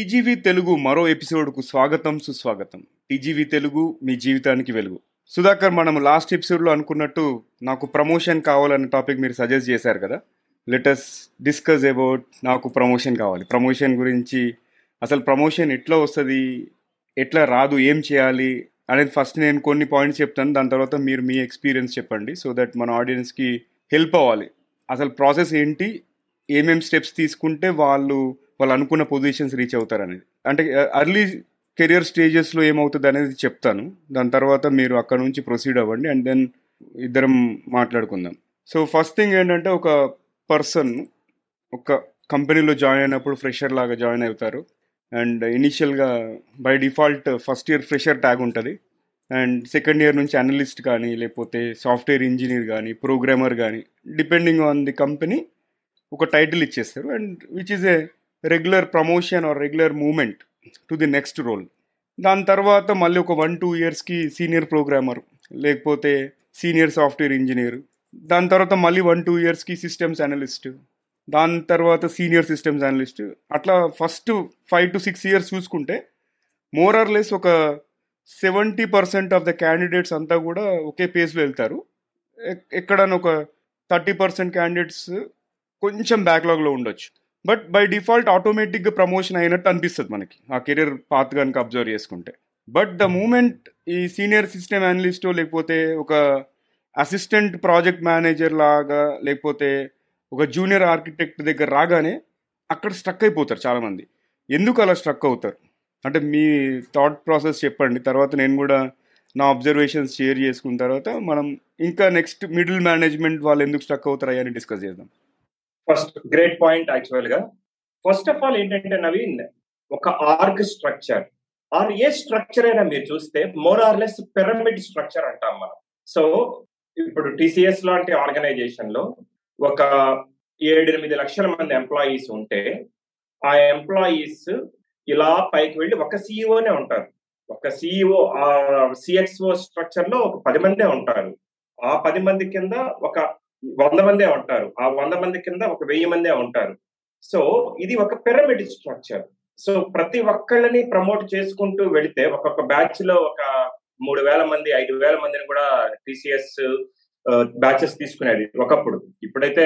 TGV Telugu మరో ఎపిసోడ్కు స్వాగతం సుస్వాగతం. టీజీవీ తెలుగు మీ జీవితానికి వెలుగు. సుధాకర్ మనం లాస్ట్ ఎపిసోడ్లో అనుకున్నట్టు నాకు ప్రమోషన్ కావాలన్న టాపిక్ మీరు సజెస్ట్ చేశారు కదా? లెటస్ డిస్కస్ అబౌట్ నాకు ప్రమోషన్ కావాలి. ప్రమోషన్ గురించి అసలు ప్రమోషన్ ఎట్లా వస్తుంది? ఎట్లా రాదు? ఏం చేయాలి? అనేది ఫస్ట్ నేను కొన్ని పాయింట్స్ చెప్తాను. దాని తర్వాత మీరు మీ ఎక్స్పీరియన్స్ చెప్పండి. సో దట్ మన ఆడియన్స్కి హెల్ప్ అవ్వాలి. అసలు ప్రాసెస్ ఏంటి? ఏమేమి స్టెప్స్ తీసుకుంటే వాళ్ళు వాళ్ళు అనుకున్న పొజిషన్స్ రీచ్ అవుతారు అనేది అంటే అర్లీ కెరియర్ స్టేజెస్లో ఏమవుతుంది అనేది చెప్తాను. దాని తర్వాత మీరు అక్కడ నుంచి ప్రొసీడ్ అవ్వండి అండ్ దెన్ ఇద్దరం మాట్లాడుకుందాం. సో ఫస్ట్ థింగ్ ఏంటంటే ఒక పర్సన్ ఒక కంపెనీలో జాయిన్ అయినప్పుడు ఫ్రెషర్ లాగా జాయిన్ అవుతారు. అండ్ ఇనీషియల్గా by default first year fresher tag ఉంటుంది. అండ్ సెకండ్ ఇయర్ నుంచి అనలిస్ట్ కానీ లేకపోతే సాఫ్ట్వేర్ ఇంజనీర్ కానీ ప్రోగ్రామర్ కానీ డిపెండింగ్ ఆన్ ది కంపెనీ ఒక టైటిల్ ఇచ్చేస్తారు. And which is a regular promotion or regular movement to the next role. దాని తర్వాత మళ్ళీ ఒక వన్ టూ ఇయర్స్కి సీనియర్ ప్రోగ్రామర్ లేకపోతే సీనియర్ సాఫ్ట్వేర్ ఇంజనీర్. దాని తర్వాత మళ్ళీ వన్ టూ ఇయర్స్కి సిస్టమ్స్ అనలిస్ట్. దాని తర్వాత సీనియర్ సిస్టమ్స్ అనలిస్ట్. అట్లా first five to six years చూసుకుంటే మోర్ ఆర్ లెస్ ఒక seventy percent of the candidates అంతా కూడా ఒకే పేస్లో వెళ్తారు. ఎక్కడన్నా ఒక థర్టీ పర్సెంట్ క్యాండిడేట్స్ కొంచెం బ్యాక్లాగ్లో ఉండొచ్చు. బట్ బై డిఫాల్ట్ ఆటోమేటిక్గా ప్రమోషన్ అయినట్టు అనిపిస్తుంది మనకి. ఆ కెరీర్ పాత్ కనుక అబ్జర్వ్ చేసుకుంటే. బట్ ద మూమెంట్ ఈ సీనియర్ సిస్టమ్ అనలిస్ట్ లేకపోతే ఒక అసిస్టెంట్ ప్రాజెక్ట్ మేనేజర్ లాగా లేకపోతే ఒక జూనియర్ ఆర్కిటెక్ట్ దగ్గర రాగానే అక్కడ స్ట్రక్ అయిపోతారు చాలామంది. ఎందుకు అలా స్ట్రక్ అవుతారు? అంటే మీ థాట్ ప్రాసెస్ చెప్పండి. తర్వాత నేను కూడా నా అబ్జర్వేషన్స్ షేర్ చేసుకున్న తర్వాత మనం ఇంకా నెక్స్ట్ మిడిల్ మేనేజ్మెంట్ వాళ్ళు ఎందుకు స్ట్రక్ అవుతారు అని డిస్కస్ చేద్దాం. ఫస్ట్ గ్రేట్ పాయింట్ యాక్చువల్గా. ఫస్ట్ ఆఫ్ ఆల్ ఏంటంటే నవీన్ ఒక org structure or a structure అయినా మీరు చూస్తే more or less pyramid structure అంటాం మనం. సో ఇప్పుడు టీసీఎస్ లాంటి ఆర్గనైజేషన్లో ఒక ఏడెనిమిది లక్షల మంది ఎంప్లాయీస్ ఉంటే ఆ ఎంప్లాయీస్ ఇలా పైకి వెళ్ళి ఒక సీఈఓనే ఉంటారు. ఒక సిఇఓ ఆ సిఎక్స్ఓ స్ట్రక్చర్లో ఒక పది మందే ఉంటారు. ఆ పది మంది కింద ఒక వంద మందే ఉంటారు. ఆ వంద మంది కింద ఒక వెయ్యి మందే ఉంటారు. సో ఇది ఒక పిరమిడ్ స్ట్రక్చర్. సో ప్రతి ఒక్కళ్ళని ప్రమోట్ చేసుకుంటూ వెళితే ఒక్కొక్క బ్యాచ్లో ఒక మూడు వేల మంది ఐదు వేల మందిని కూడా టీసీఎస్ బ్యాచెస్ తీసుకునేది ఒకప్పుడు. ఇప్పుడైతే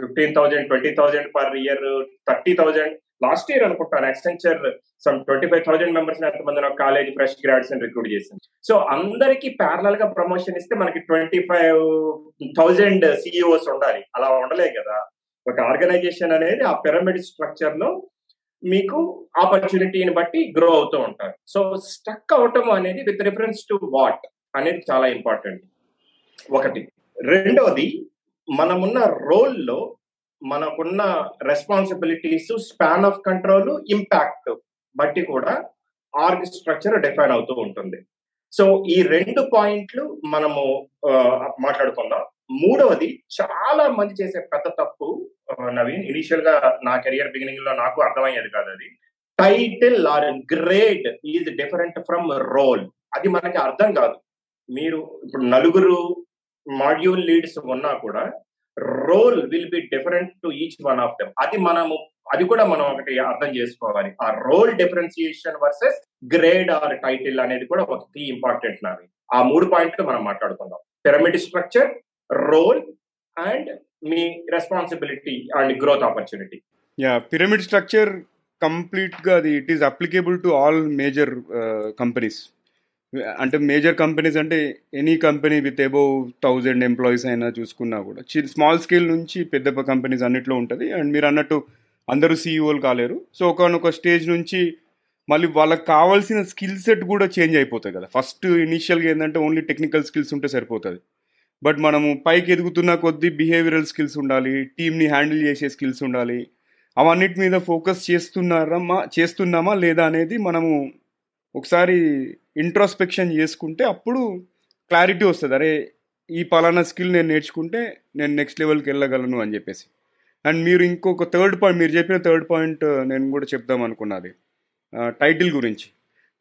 fifteen thousand twenty thousand per year thirty thousand last year అనుకుంటాను Accenture some twenty five thousand members ఎంతమంది కాలేజ్ ఫ్రెష్ గ్రాడ్స్ రిక్రూట్ చేసింది. సో అందరికి ప్యారలల్గా ప్రమోషన్ ఇస్తే మనకి ట్వంటీ ఫైవ్ థౌజండ్ సిఇఓస్ ఉండాలి. అలా ఉండలే కదా. ఒక ఆర్గనైజేషన్ అనేది ఆ పిరమిడ్ స్ట్రక్చర్లో మీకు ఆపర్చునిటీని బట్టి గ్రో అవుతూ ఉంటారు. సో స్టక్ అవటం అనేది విత్ రిఫరెన్స్ టు వాట్ అనేది చాలా ఇంపార్టెంట్ ఒకటి. రెండోది మనమున్న రోల్లో మనకున్న responsibilities span of control impact బట్టి కూడా ఆర్గ్ స్ట్రక్చర్ డిఫైన్ అవుతూ ఉంటుంది. సో ఈ రెండు పాయింట్లు మనము మాట్లాడుకుందాం. మూడవది చాలా మంది చేసే పెద్ద తప్పు నవీన్ ఇనిషియల్గా నా కెరియర్ బిగినింగ్లో నాకు అర్థమయ్యేది కాదు అది. Title or grade is different from role అది మనకి అర్థం కాదు. మీరు ఇప్పుడు నలుగురు మాడ్యూల్ లీడ్స్ ఉన్నా కూడా role will be different to each one of them అది మనము అది కూడా మనం ఒకటి అర్థం చేసుకోవాలి. ఆ role differentiation versus grade or title అనేది కూడా ఒక కీ ఇంపార్టెంట్ నావి ఆ మూడు పాయింట్లు మనం మాట్లాడుకుందాం. Pyramid structure role and me responsibility and growth opportunity yeah pyramid structure కంప్లీట్గా అది it is applicable to all major companies అంటే మేజర్ కంపెనీస్ అంటే any company with above thousand employees అయినా చూసుకున్నా కూడా. స్మాల్ స్కేల్ నుంచి పెద్ద కంపెనీస్ అన్నిట్లో ఉంటుంది. అండ్ మీరు అన్నట్టు అందరూ సీఈఓలు కాలేరు. సో ఒకనొక స్టేజ్ నుంచి మళ్ళీ వాళ్ళకి కావాల్సిన స్కిల్ సెట్ కూడా చేంజ్ అయిపోతాయి కదా. ఫస్ట్ ఇనీషియల్గా ఏంటంటే ఓన్లీ టెక్నికల్ స్కిల్స్ ఉంటే సరిపోతుంది. బట్ మనము పైకి ఎదుగుతున్న కొద్దీ బిహేవియరల్ స్కిల్స్ ఉండాలి టీమ్ని హ్యాండిల్ చేసే స్కిల్స్ ఉండాలి అవన్నిటి మీద ఫోకస్ చేస్తున్నారమ్మా చేస్తున్నామా లేదా అనేది మనము ఒకసారి ఇంట్రోస్పెక్షన్ చేసుకుంటే అప్పుడు క్లారిటీ వస్తుంది. అరే ఈ పలానా స్కిల్ నేను నేర్చుకుంటే నేను నెక్స్ట్ లెవెల్కి వెళ్ళగలను అని చెప్పేసి. అండ్ మీరు ఇంకొక థర్డ్ పాయింట్ మీరు చెప్పిన థర్డ్ పాయింట్ uh, నేను కూడా చెప్దాం అనుకున్నది. Uh, టైటిల్ గురించి.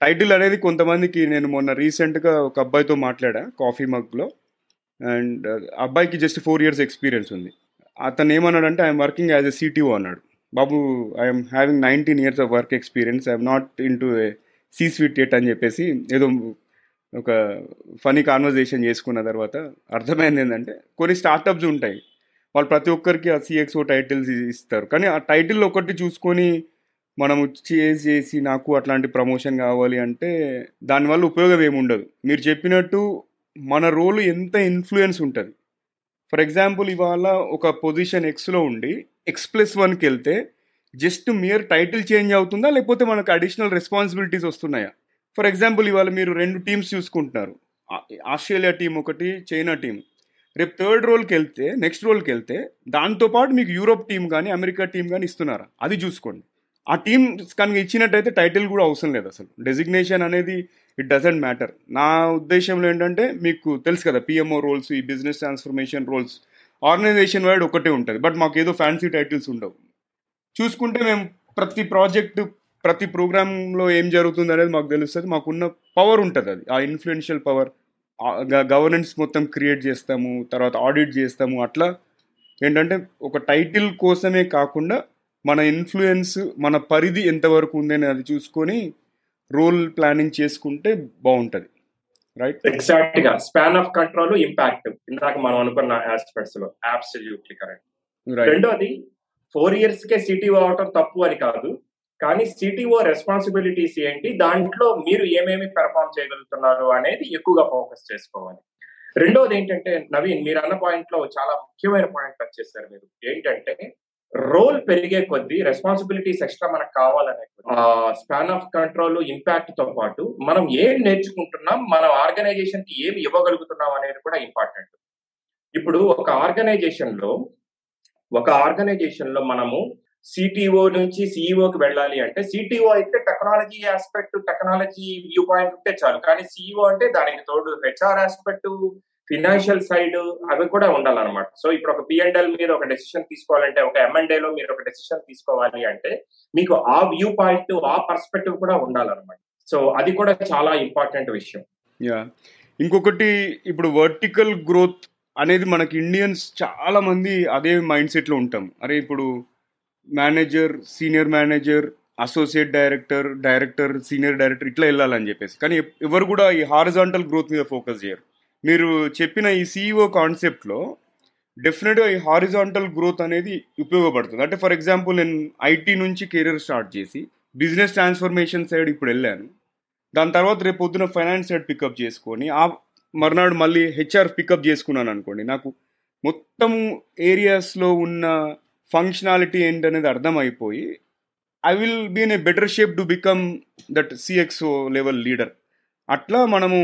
టైటిల్ అనేది కొంతమందికి నేను మొన్న రీసెంట్గా ఒక అబ్బాయితో మాట్లాడా కాఫీ మగ్లో అండ్ అబ్బాయికి జస్ట్ ఫోర్ ఇయర్స్ ఎక్స్పీరియన్స్ ఉంది. అతను ఏమన్నాడంటే I'm working as a CTO అన్నాడు. బాబు I'm having nineteen years of work experience I'm not into C suite yet అని చెప్పేసి ఏదో ఒక ఫనీ కాన్వర్జేషన్ చేసుకున్న తర్వాత అర్థమైంది ఏంటంటే కొన్ని స్టార్టప్స్ ఉంటాయి. వాళ్ళు ప్రతి ఒక్కరికి ఆ సిఎక్స్ఓ టైటిల్స్ ఇస్తారు. కానీ ఆ టైటిల్ ఒకటి చూసుకొని మనం చేసి నాకు అట్లాంటి ప్రమోషన్ కావాలి అంటే దానివల్ల ఉపయోగం ఏమి ఉండదు. మీరు చెప్పినట్టు మన రోల్ ఎంత ఇన్ఫ్లుయెన్స్ ఉంటుంది. ఫర్ ఎగ్జాంపుల్ ఇవాళ ఒక పొజిషన్ ఎక్స్లో ఉండి ఎక్స్ ప్లస్ వన్కి వెళ్తే జస్ట్ మియర్ టైటిల్ చేంజ్ అవుతుందా? లేకపోతే మనకు అడిషనల్ రెస్పాన్సిబిలిటీస్ వస్తున్నాయా? ఫర్ ఎగ్జాంపుల్ ఇవాళ మీరు రెండు టీమ్స్ చూసుకుంటున్నారు. ఆస్ట్రేలియా టీం ఒకటి చైనా టీం రేపు థర్డ్ రోల్కి వెళ్తే నెక్స్ట్ రోల్కి వెళ్తే దాంతోపాటు మీకు యూరోప్ టీం కానీ అమెరికా టీం కానీ ఇస్తున్నారా? అది చూసుకోండి. ఆ టీం కనుక ఇచ్చినట్టయితే టైటిల్ కూడా అవసరం లేదు అసలు. డెసిగ్నేషన్ అనేది ఇట్ డజంట్ మ్యాటర్ నా ఉద్దేశంలో ఏంటంటే మీకు తెలుసు కదా పిఎంఓ రోల్స్ ఈ business transformation roles organization wide ఒకటే ఉంటుంది. బట్ మాకు ఏదో ఫ్యాన్సీ టైటిల్స్ ఉండవు. చూసుకుంటే మేము ప్రతి ప్రాజెక్ట్ ప్రతి ప్రోగ్రాంలో ఏం జరుగుతుంది అనేది మాకు తెలుస్తుంది. మాకున్న పవర్ ఉంటుంది అది. ఆ ఇన్ఫ్లుయెన్షియల్ పవర్ గవర్నెన్స్ మొత్తం క్రియేట్ చేస్తాము తర్వాత ఆడిట్ చేస్తాము అట్లా ఏంటంటే ఒక టైటిల్ కోసమే కాకుండా మన ఇన్ఫ్లుయెన్స్ మన పరిధి ఎంతవరకు ఉందని అది చూసుకొని రోల్ ప్లానింగ్ చేసుకుంటే బాగుంటుంది. రైట్? ఎగ్జాక్ట్గా. స్పాన్ ఆఫ్ కంట్రోల్ ఇంపాక్ట్ ఇందాక మనం అనుకున్న ఆస్పెక్ట్స్లో. అబ్సల్యూట్లీ కరెక్ట్ రెండోది ఫోర్ ఇయర్స్ కే సిటీఓ అవటం తప్పు అని కాదు. కానీ సిటీఓ రెస్పాన్సిబిలిటీస్ ఏంటి? దాంట్లో మీరు ఏమేమి పెర్ఫామ్ చేయగలుగుతున్నారు అనేది ఎక్కువగా ఫోకస్ చేసుకోవాలి. రెండోది ఏంటంటే నవీన్ మీరు అన్న పాయింట్లో చాలా ముఖ్యమైన పాయింట్ వచ్చేసారు మీరు. ఏంటంటే రోల్ పెరిగే కొద్దీ రెస్పాన్సిబిలిటీస్ ఎక్స్ట్రా మనకు కావాలనే స్పాన్ ఆఫ్ కంట్రోల్ ఇంపాక్ట్తో పాటు మనం ఏం నేర్చుకుంటున్నాం మనం ఆర్గనైజేషన్కి ఏమి ఇవ్వగలుగుతున్నాం అనేది కూడా ఇంపార్టెంట్. ఇప్పుడు ఒక ఆర్గనైజేషన్లో ఒక ఆర్గనైజేషన్లో మనము సిటిఓ నుంచి సిఇఓకి వెళ్ళాలి అంటే సిటిఓ అయితే technology aspect technology view point ఉంటే చాలు. కానీ సిఇఓ అంటే దానికి తోడు హెచ్ఆర్ ఆస్పెక్ట్ ఫినాన్షియల్ సైడ్ అవి కూడా ఉండాలన్నమాట. సో ఇప్పుడు ఒక పిఎండ్ఎల్ మీద ఒక డెసిషన్ తీసుకోవాలంటే ఒక ఎంఎన్డే లో మీరు ఒక డెసిషన్ తీసుకోవాలి అంటే మీకు ఆ వ్యూ పాయింట్ ఆ పర్స్పెక్టివ్ కూడా ఉండాలన్నమాట. సో అది కూడా చాలా ఇంపార్టెంట్ విషయం. యా ఇంకొకటి ఇప్పుడు వర్టికల్ గ్రోత్ అనేది మనకి ఇండియన్స్ చాలామంది అదే మైండ్ సెట్లో ఉంటాం. అరే ఇప్పుడు manager senior manager associate director director senior director ఇట్లా వెళ్ళాలని చెప్పేసి. కానీ ఎవరు కూడా ఈ హారిజాంటల్ గ్రోత్ మీద ఫోకస్ చేయరు. మీరు చెప్పిన ఈ సీఈఓ కాన్సెప్ట్లో డెఫినెట్గా ఈ హారిజాంటల్ గ్రోత్ అనేది ఉపయోగపడుతుంది. అంటే ఫర్ ఎగ్జాంపుల్ నేను ఐటీ నుంచి కెరీర్ స్టార్ట్ చేసి బిజినెస్ ట్రాన్స్ఫర్మేషన్ సైడ్ ఇప్పుడు వెళ్ళాను. దాని తర్వాత రేపు పొద్దున ఫైనాన్స్ సైడ్ పికప్ చేసుకొని ఆ మర్నాడు మళ్ళీ హెచ్ఆర్ పికప్ చేసుకున్నాను అనుకోండి. నాకు మొత్తం ఏరియాస్లో ఉన్న ఫంక్షనాలిటీ ఏంటనేది అర్థమైపోయి I will be in a better shape to become that CXO level leader అట్లా మనము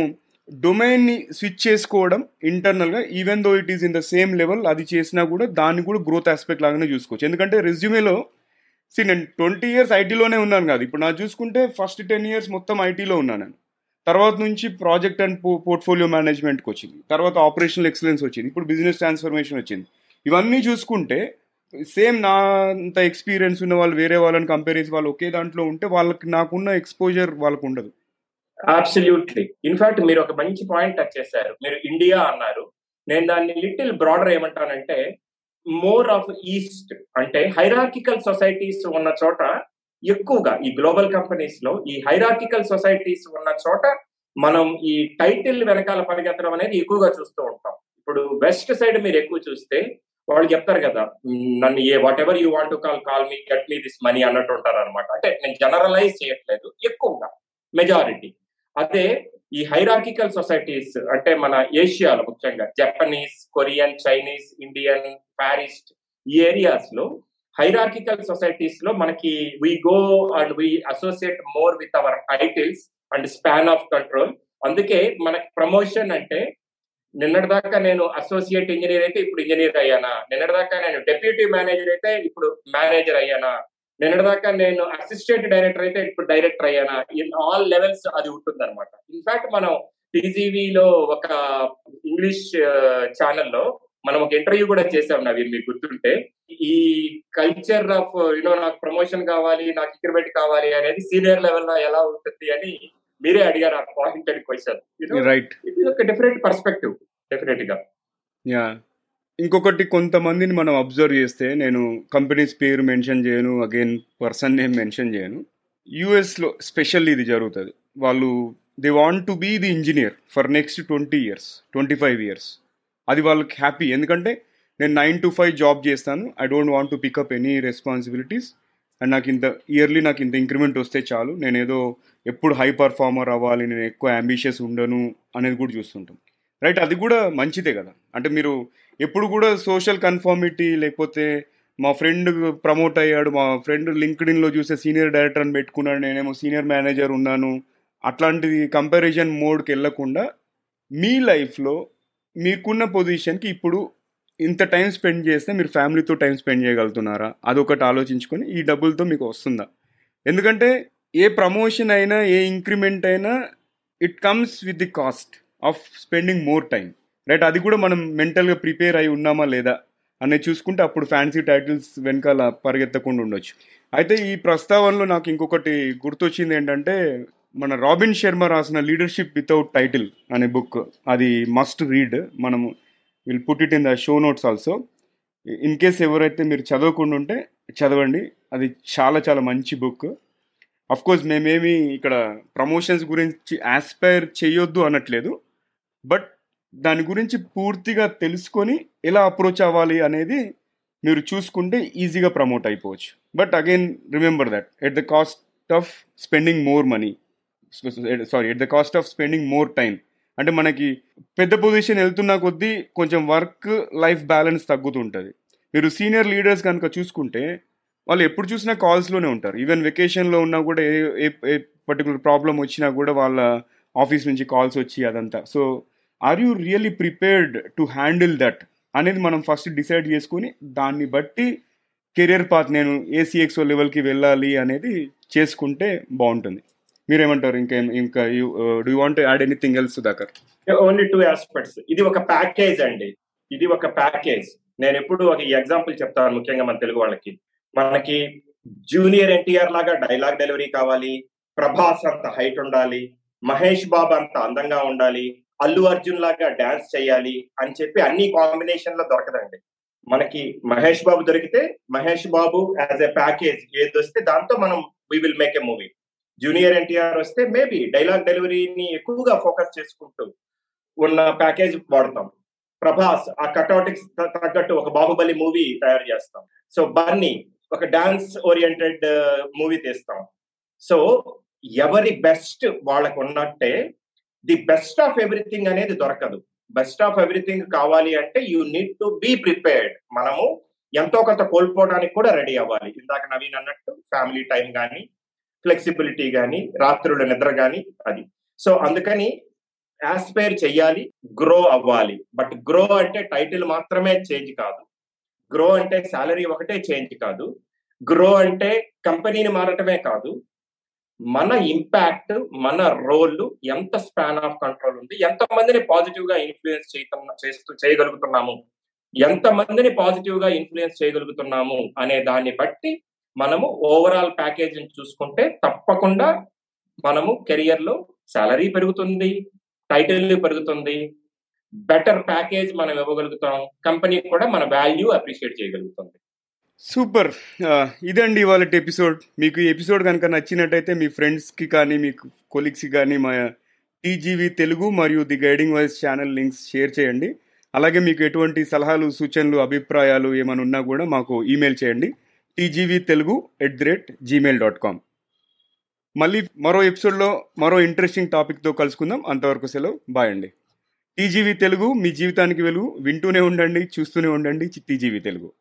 డొమైన్ని స్విచ్ చేసుకోవడం ఇంటర్నల్గా even though it is in the same level అది చేసినా కూడా దాన్ని కూడా గ్రోత్ ఆస్పెక్ట్ లాగానే చూసుకోవచ్చు. ఎందుకంటే రెజ్యూమేలో సి నేను ట్వంటీ ఇయర్స్ ఐటీలోనే ఉన్నాను కాదు. ఇప్పుడు నా చూసుకుంటే ఫస్ట్ టెన్ ఇయర్స్ మొత్తం ఐటీలో ఉన్నాను నేను. తర్వాత నుంచి ప్రాజెక్ట్ అండ్ పోర్ట్ఫోలియో మేనేజ్మెంట్కి వచ్చింది. తర్వాత ఆపరేషనల్ ఎక్సలెన్స్ వచ్చింది. ఇప్పుడు బిజినెస్ ట్రాన్స్ఫర్మేషన్ వచ్చింది. ఇవన్నీ చూసుకుంటే సేమ్ నా అంత ఎక్స్పీరియన్స్ ఉన్న వాళ్ళు వేరే వాళ్ళని కంపేర్ చేసి వాళ్ళు ఒకే దాంట్లో ఉంటే వాళ్ళకి నాకున్న ఎక్స్పోజర్ వాళ్ళకు ఉండదు. అబ్సల్యూట్లీ ఇన్ఫాక్ట్ మీరు ఒక మంచి పాయింట్ టచ్ చేశారు. మీరు ఇండియా అన్నారు. నేను దాన్ని లిటిల్ బ్రాడర్ ఏమంటానంటే మోర్ ఆఫ్ ఈస్ట్ అంటే హైరార్కికల్ సొసైటీస్ ఉన్న చోట ఎక్కువగా ఈ గ్లోబల్ కంపెనీస్లో ఈ హైరాటికల్ సొసైటీస్ ఉన్న చోట మనం ఈ టైటిల్ వెనకాల పరిగెత్తడం అనేది ఎక్కువగా చూస్తూ ఉంటాం. ఇప్పుడు వెస్ట్ సైడ్ మీరు ఎక్కువ చూస్తే వాళ్ళు చెప్తారు కదా నన్ను a whatever you want call call me get me this money అన్నట్టు ఉంటారు అనమాట అంటే నేను జనరలైజ్ చేయట్లేదు ఎక్కువగా మెజారిటీ అదే ఈ హైరాకికల్ సొసైటీస్ అంటే మన ఏషియాలో ముఖ్యంగా జపనీస్ కొరియన్ చైనీస్ ఇండియన్ పారిస్ట్ ఈ ఏరియాస్లో హైరార్కికల్ సొసైటీస్లో మనకి we go and we associate more with our titles and span of control అందుకే మనకి ప్రమోషన్ అంటే నిన్నటిదాకా నేను అసోసియేట్ ఇంజనీర్ అయితే ఇప్పుడు ఇంజనీర్ అయ్యానా? నిన్నటిదాకా నేను డెప్యూటీ మేనేజర్ అయితే ఇప్పుడు మేనేజర్ అయ్యానా? నిన్నటిదాకా నేను అసిస్టెంట్ డైరెక్టర్ అయితే ఇప్పుడు డైరెక్టర్ అయ్యానా? ఇన్ ఆల్ లెవెల్స్ అది ఉంటుంది అనమాట ఇన్ఫాక్ట్ మనం టీజీవీలో ఒక ఇంగ్లీష్ ఛానల్లో uh, మనం ఒక ఇంటర్వ్యూ కూడా చేసాం నవీన్ మీకు గుర్తుంటే. ఈ కల్చర్ ఆఫ్ యూనో నాకు ప్రమోషన్ కావాలి నాకు ఇంక్రిమెంట్ కావాలి అనేది సీనియర్ లెవెల్లో ఎలా ఉంటుంది అని మీరే అడిగారు ఆ పాయింట్ అని క్వశ్చన్ రైట్ ఇది ఒక డిఫరెంట్ పర్స్పెక్టివ్ డెఫినెట్గా. యా ఇంకొకటి కొంతమందిని మనం అబ్జర్వ్ చేస్తే నేను కంపెనీస్ పేరు మెన్షన్ చేయను అగైన్ పర్సన్ నేమ్ మెన్షన్ చేయను. యూఎస్లో స్పెషల్ ఇది జరుగుతుంది. వాళ్ళు they want to be the engineer for next twenty years twenty five years అది వాళ్ళకి హ్యాపీ ఎందుకంటే నేను నైన్ టు ఫైవ్ జాబ్ చేస్తాను. I don't want to pick up any responsibilities and నాకు ఇంత ఇయర్లీ నాకు ఇంత ఇంక్రిమెంట్ వస్తే చాలు. నేను ఏదో ఎప్పుడు హై పర్ఫార్మర్ అవ్వాలి నేను ఎక్కువ అంబిషియస్ ఉండను అనేది కూడా చూస్తుంటాం. రైట్ అది కూడా మంచిదే కదా. అంటే మీరు ఎప్పుడు కూడా సోషల్ కన్ఫార్మిటీ లేకపోతే మా ఫ్రెండ్ ప్రమోట్ అయ్యాడు మా ఫ్రెండ్ లింక్డ్ఇన్లో చూసే సీనియర్ డైరెక్టర్ అని పెట్టుకున్నాడు నేనేమో సీనియర్ మేనేజర్ ఉన్నాను. అట్లాంటిది కంపారిజన్ మోడ్కి వెళ్ళకుండా మీ లైఫ్లో మీకున్న పొజిషన్కి ఇప్పుడు ఇంత టైం స్పెండ్ చేస్తే మీరు ఫ్యామిలీతో టైం స్పెండ్ చేయగలుగుతున్నారా? అదొకటి ఆలోచించుకొని ఈ డబ్బులతో మీకు వస్తుందా? ఎందుకంటే ఏ ప్రమోషన్ అయినా ఏ ఇంక్రిమెంట్ అయినా it comes with the cost of spending more time right అది కూడా మనం మెంటల్గా ప్రిపేర్ అయి ఉన్నామా లేదా అనేది చూసుకుంటే అప్పుడు ఫ్యాన్సీ టైటిల్స్ వెనకాల పరిగెత్తకుండా ఉండొచ్చు. అయితే ఈ ప్రస్తావనలో నాకు ఇంకొకటి గుర్తొచ్చింది ఏంటంటే మన రాబిన్ శర్మ రాసిన లీడర్షిప్ వితౌట్ టైటిల్ అనే బుక్ అది మస్ట్ రీడ్ మనము will put it in the show notes also in case ఎవరైతే మీరు చదవకుండా ఉంటే చదవండి. అది చాలా చాలా మంచి బుక్ అఫ్ కోర్స్ మేమేమి ఇక్కడ ప్రమోషన్స్ గురించి ఆస్పైర్ చేయొద్దు అనట్లేదు. బట్ దాని గురించి పూర్తిగా తెలుసుకొని ఎలా అప్రోచ్ అవ్వాలి అనేది మీరు చూసుకుంటే ఈజీగా ప్రమోట్ అయిపోవచ్చు. But again remember that at the cost of spending more money sorry at the cost of spending more time అంటే మనకి పెద్ద పొజిషన్ వెళ్తున్న కొద్దీ కొంచెం వర్క్ లైఫ్ బ్యాలెన్స్ తగ్గుతుంటుంది. మీరు సీనియర్ లీడర్స్ కనుక చూసుకుంటే వాళ్ళు ఎప్పుడు చూసినా కాల్స్లోనే ఉంటారు. ఈవెన్ వెకేషన్లో ఉన్నా కూడా ఏ ఏ పర్టికులర్ ప్రాబ్లం వచ్చినా కూడా వాళ్ళ ఆఫీస్ నుంచి కాల్స్ వచ్చి అదంతా. So are you really prepared to handle that అనేది మనం ఫస్ట్ డిసైడ్ చేసుకుని దాన్ని బట్టి కెరియర్ పాత్ నేను ఏసీఎక్స్ఓ లెవెల్కి వెళ్ళాలి అనేది చేసుకుంటే బాగుంటుంది. మీరేమంటారు? ఇంకా ఇంకా do want add anything else దాకర్ only two aspects ఇది ఒక ప్యాకేజ్ అండి. ఇది ఒక ప్యాకేజ్ నేను ఎప్పుడు ఒక ఎగ్జాంపుల్ చెప్తాను ముఖ్యంగా మన తెలుగు వాళ్ళకి. మనకి జూనియర్ ఎన్టీఆర్ లాగా డైలాగ్ డెలివరీ కావాలి. ప్రభాస్ అంత హైట్ ఉండాలి. మహేష్ బాబు అంత అందంగా ఉండాలి. అల్లు అర్జున్ లాగా డాన్స్ చేయాలి అని చెప్పి అన్ని కాంబినేషన్లో దొరకదండి. మనకి మహేష్ బాబు దొరికితే Mahesh Babu as a package ఏది వస్తే దాంతో మనం we will make a movie junior NTR వస్తే మేబీ డైలాగ్ డెలివరీని ఎక్కువగా ఫోకస్ చేసుకుంటూ ఉన్న ప్యాకేజ్ వాడతాం. ప్రభాస్ ఆ కట్అవుట్కి తగ్గట్టు ఒక బాహుబలి మూవీ తయారు చేస్తాం. సో బన్నీ ఒక డాన్స్ ఓరియంటెడ్ మూవీ తీస్తాం. సో ఎవరి బెస్ట్ వాళ్ళకు ఉన్నట్టే ది బెస్ట్ ఆఫ్ ఎవ్రీథింగ్ అనేది దొరకదు. బెస్ట్ ఆఫ్ ఎవ్రీథింగ్ కావాలి అంటే you need to be prepared. మనము ఎంతో కొంత కోల్పోవడానికి కూడా రెడీ అవ్వాలి. ఇందాక నవీన్ అన్నట్టు ఫ్యామిలీ టైం కానీ ఫ్లెక్సిబిలిటీ కానీ రాత్రుల నిద్ర కానీ అది. సో అందుకని ఆస్పైర్ చెయ్యాలి గ్రో అవ్వాలి. బట్ గ్రో అంటే టైటిల్ మాత్రమే చేంజ్ కాదు. గ్రో అంటే శాలరీ ఒకటే చేంజ్ కాదు. గ్రో అంటే కంపెనీని మారటమే కాదు. మన ఇంపాక్ట్ మన రోల్ ఎంత స్పాన్ ఆఫ్ కంట్రోల్ ఉంది ఎంత మందిని పాజిటివ్గా ఇన్ఫ్లుయెన్స్ చేస్తూ చేయగలుగుతున్నాము ఎంత మందిని పాజిటివ్గా ఇన్ఫ్లుయెన్స్ చేయగలుగుతున్నాము అనే దాన్ని బట్టి మనము ఓవరాల్ ప్యాకేజీని చూసుకుంటే తప్పకుండా మనము కెరియర్లో సాలరీ పెరుగుతుంది టైటిల్ పెరుగుతుంది బెటర్ ప్యాకేజ్ మనం ఇవ్వగలుగుతాం కంపెనీ కూడా మన వాల్యూ అప్రిషియేట్ చేయగలుగుతుంది. సూపర్ ఇదండి ఇవాళ ఎపిసోడ్ మీకు ఈ ఎపిసోడ్ కనుక నచ్చినట్టయితే మీ ఫ్రెండ్స్కి కానీ మీ కొలీగ్స్కి కానీ మా టీజీవీ తెలుగు మరియు the guiding voice channel links share చేయండి. అలాగే మీకు ఎటువంటి సలహాలు సూచనలు అభిప్రాయాలు ఏమైనా ఉన్నా కూడా మాకు ఈమెయిల్ చేయండి. TGV Telugu at the rate Gmail dot com. మళ్ళీ మరో ఎపిసోడ్లో మరో ఇంట్రెస్టింగ్ టాపిక్తో కలుసుకుందాం. అంతవరకు సెలవు. బాయ్ అండి. టీజీవీ తెలుగు మీ జీవితానికి వెలుగు. వింటూనే ఉండండి చూస్తూనే ఉండండి. టీజీవీ తెలుగు.